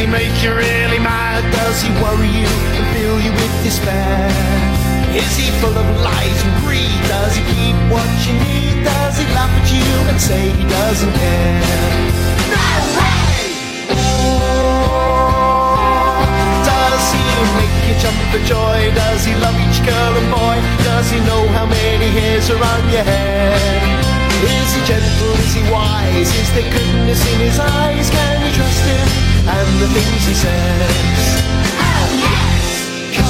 he make you really mad? Does he worry you and fill you with despair? Is he full of lies and greed? Does he keep what you? Need? Does he laugh at you and say he doesn't care? No way! Does he make you jump for joy? Does he love each girl and boy? Does he know how many hairs are on your head? Is he gentle? Is he wise? Is there goodness in his eyes? The things he says? Oh yes! Cause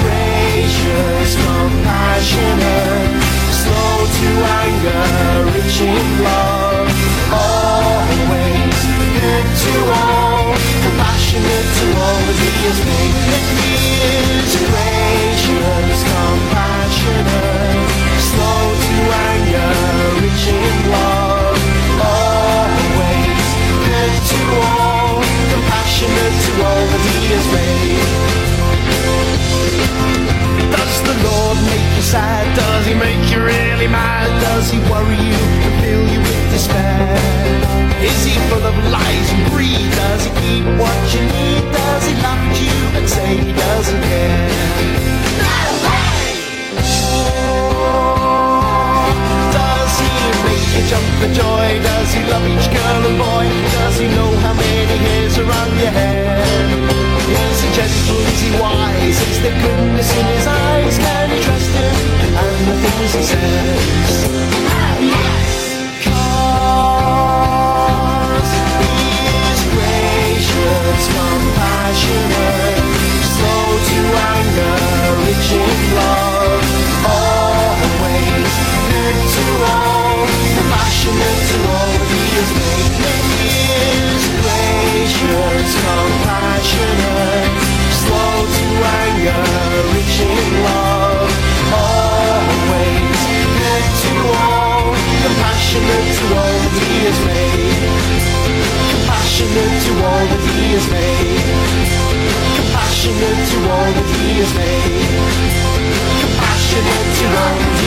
gracious, compassionate, slow to anger, rich in love, Does the Lord make you sad? Does he make you really mad? Does he worry you has made. Compassionate to all that he has made. Compassionate to all that he has made.